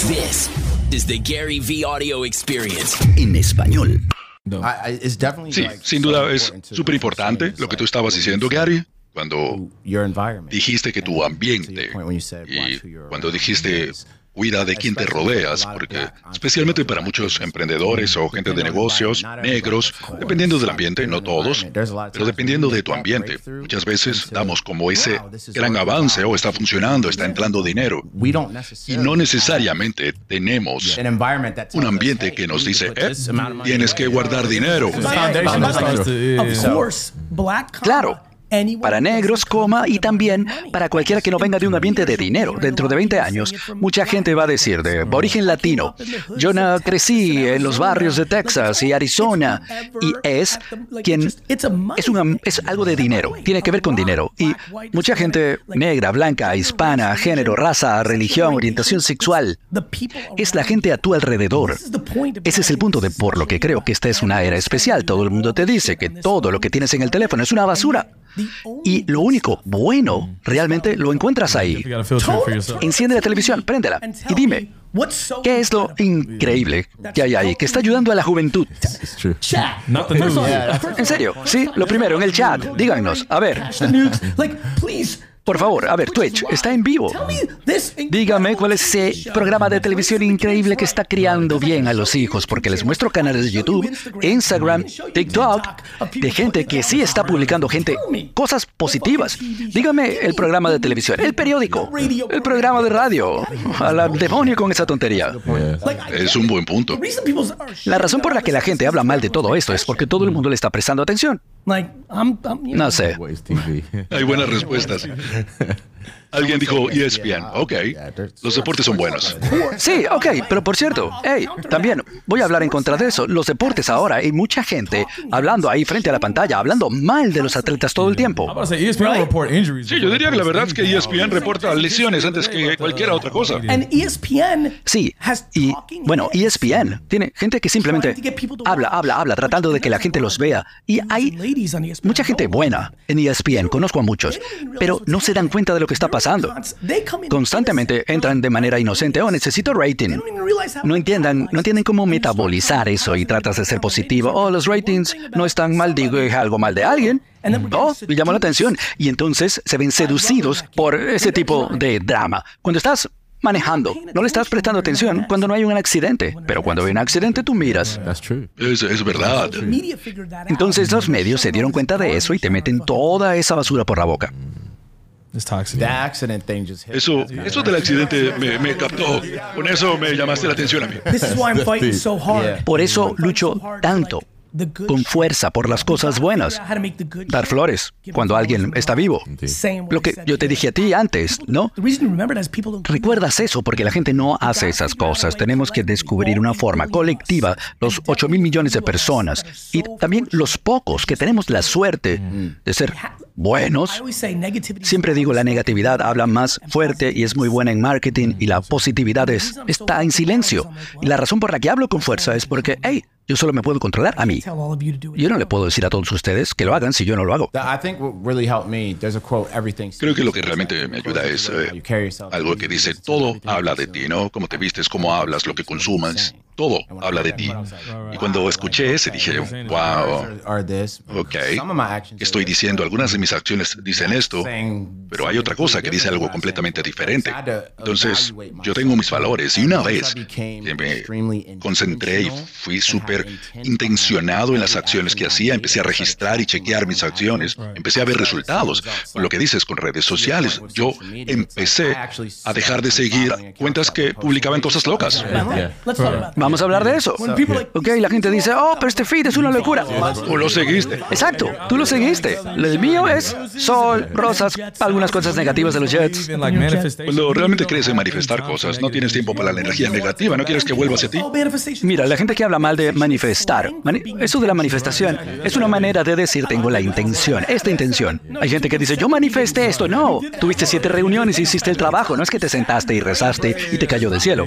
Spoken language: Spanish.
This is the Gary V Audio Experience. en español. Sí, sin duda es súper importante lo que tú estabas diciendo, Gary, cuando dijiste que tu ambiente y cuando dijiste cuida de quien te rodeas, porque especialmente para muchos emprendedores o gente de negocios, negros, dependiendo del ambiente, no todos, pero dependiendo de tu ambiente, muchas veces damos como ese gran avance o está funcionando, está entrando dinero. Y no necesariamente tenemos un ambiente que nos dice, eh, tienes que guardar dinero. Claro, para negros, coma, y también para cualquiera que no venga de un ambiente de dinero. Dentro de 20 años, mucha gente va a decir de origen latino, yo no crecí en los barrios de Texas y Arizona, y es quien es, un, es algo de dinero, tiene que ver con dinero. Y mucha gente negra, blanca, hispana, género, raza, religión, orientación sexual, es la gente a tu alrededor. Ese es el punto de por lo que creo que esta es una era especial. Todo el mundo te dice que todo lo que tienes en el teléfono es una basura. Y lo único bueno realmente lo encuentras ahí. Enciende la televisión, préndela y dime, ¿qué es lo increíble que hay ahí, que está ayudando a la juventud? En serio, sí, lo primero, en el chat, díganos, a ver. Por favor, a ver, Twitch está en vivo. Dígame cuál es ese programa de televisión increíble que está criando bien a los hijos, porque les muestro canales de YouTube, Instagram, TikTok, de gente que sí está publicando gente, cosas positivas. Dígame el programa de televisión, el periódico, el programa de radio. A la demonio con esa tontería. Es un buen punto. La razón por la que la gente habla mal de todo esto es porque todo el mundo le está prestando atención. No sé. Hay buenas respuestas. Alguien dijo ESPN. Ok, los deportes son buenos. Sí, ok, pero por cierto, hey, también voy a hablar en contra de eso. Los deportes ahora, hay mucha gente hablando ahí frente a la pantalla, hablando mal de los atletas todo el tiempo. Sí, yo diría que la verdad es que ESPN reporta lesiones antes que cualquier otra cosa. Sí, y bueno, ESPN tiene gente que simplemente habla, habla, habla, tratando de que la gente los vea. Y hay mucha gente buena en ESPN, conozco a muchos, pero no se dan cuenta de lo que está pasando. Constantemente entran de manera inocente, oh, necesito rating. No entiendan, no entienden cómo metabolizar eso y tratas de ser positivo. Oh, los ratings no están mal, digo, es algo mal de alguien. Oh, y llamó la atención. Y entonces se ven seducidos por ese tipo de drama. Cuando estás manejando, no le estás prestando atención cuando no hay un accidente. Pero cuando hay un accidente, tú miras. Es, es verdad. Entonces los medios se dieron cuenta de eso y te meten toda esa basura por la boca. Eso, eso del accidente me, me captó. Con eso me llamaste la atención a mí. Por eso lucho tanto con fuerza por las cosas buenas. Dar flores cuando alguien está vivo. Lo que yo te dije a ti antes, ¿no? Recuerdas eso porque la gente no hace esas cosas. Tenemos que descubrir una forma colectiva, los 8 mil millones de personas y también los pocos que tenemos la suerte de ser buenos. Siempre digo la negatividad habla más fuerte y es muy buena en marketing y la positividad es, está en silencio. Y la razón por la que hablo con fuerza es porque, hey, yo solo me puedo controlar a mí. Yo no le puedo decir a todos ustedes que lo hagan si yo no lo hago. Creo que lo que realmente me ayuda es eh, algo que dice, todo habla de ti, ¿no? Cómo te vistes, cómo hablas, lo que consumas. Todo habla de ti. Y cuando escuché ese dije, wow, ok, estoy diciendo, algunas de mis acciones dicen esto, pero hay otra cosa que dice algo completamente diferente. Entonces, yo tengo mis valores y una vez que me concentré y fui súper intencionado en las acciones que hacía, empecé a registrar y chequear mis acciones, empecé a ver resultados. Lo que dices con redes sociales, yo empecé a dejar de seguir cuentas que publicaban cosas locas. Vamos a hablar de eso. Ok, la gente dice, oh, pero este feed es una locura. Tú lo seguiste. Exacto, tú lo seguiste. El mío es sol, rosas, algunas cosas negativas de los Jets. Cuando realmente crees en manifestar cosas, no tienes tiempo para la energía negativa, no quieres que vuelva hacia ti. Mira, la gente que habla mal de manifestar, eso de la manifestación, es una manera de decir tengo la intención, esta intención. Hay gente que dice, yo manifesté esto. No, tuviste siete reuniones y hiciste el trabajo, no es que te sentaste y rezaste y te cayó del cielo.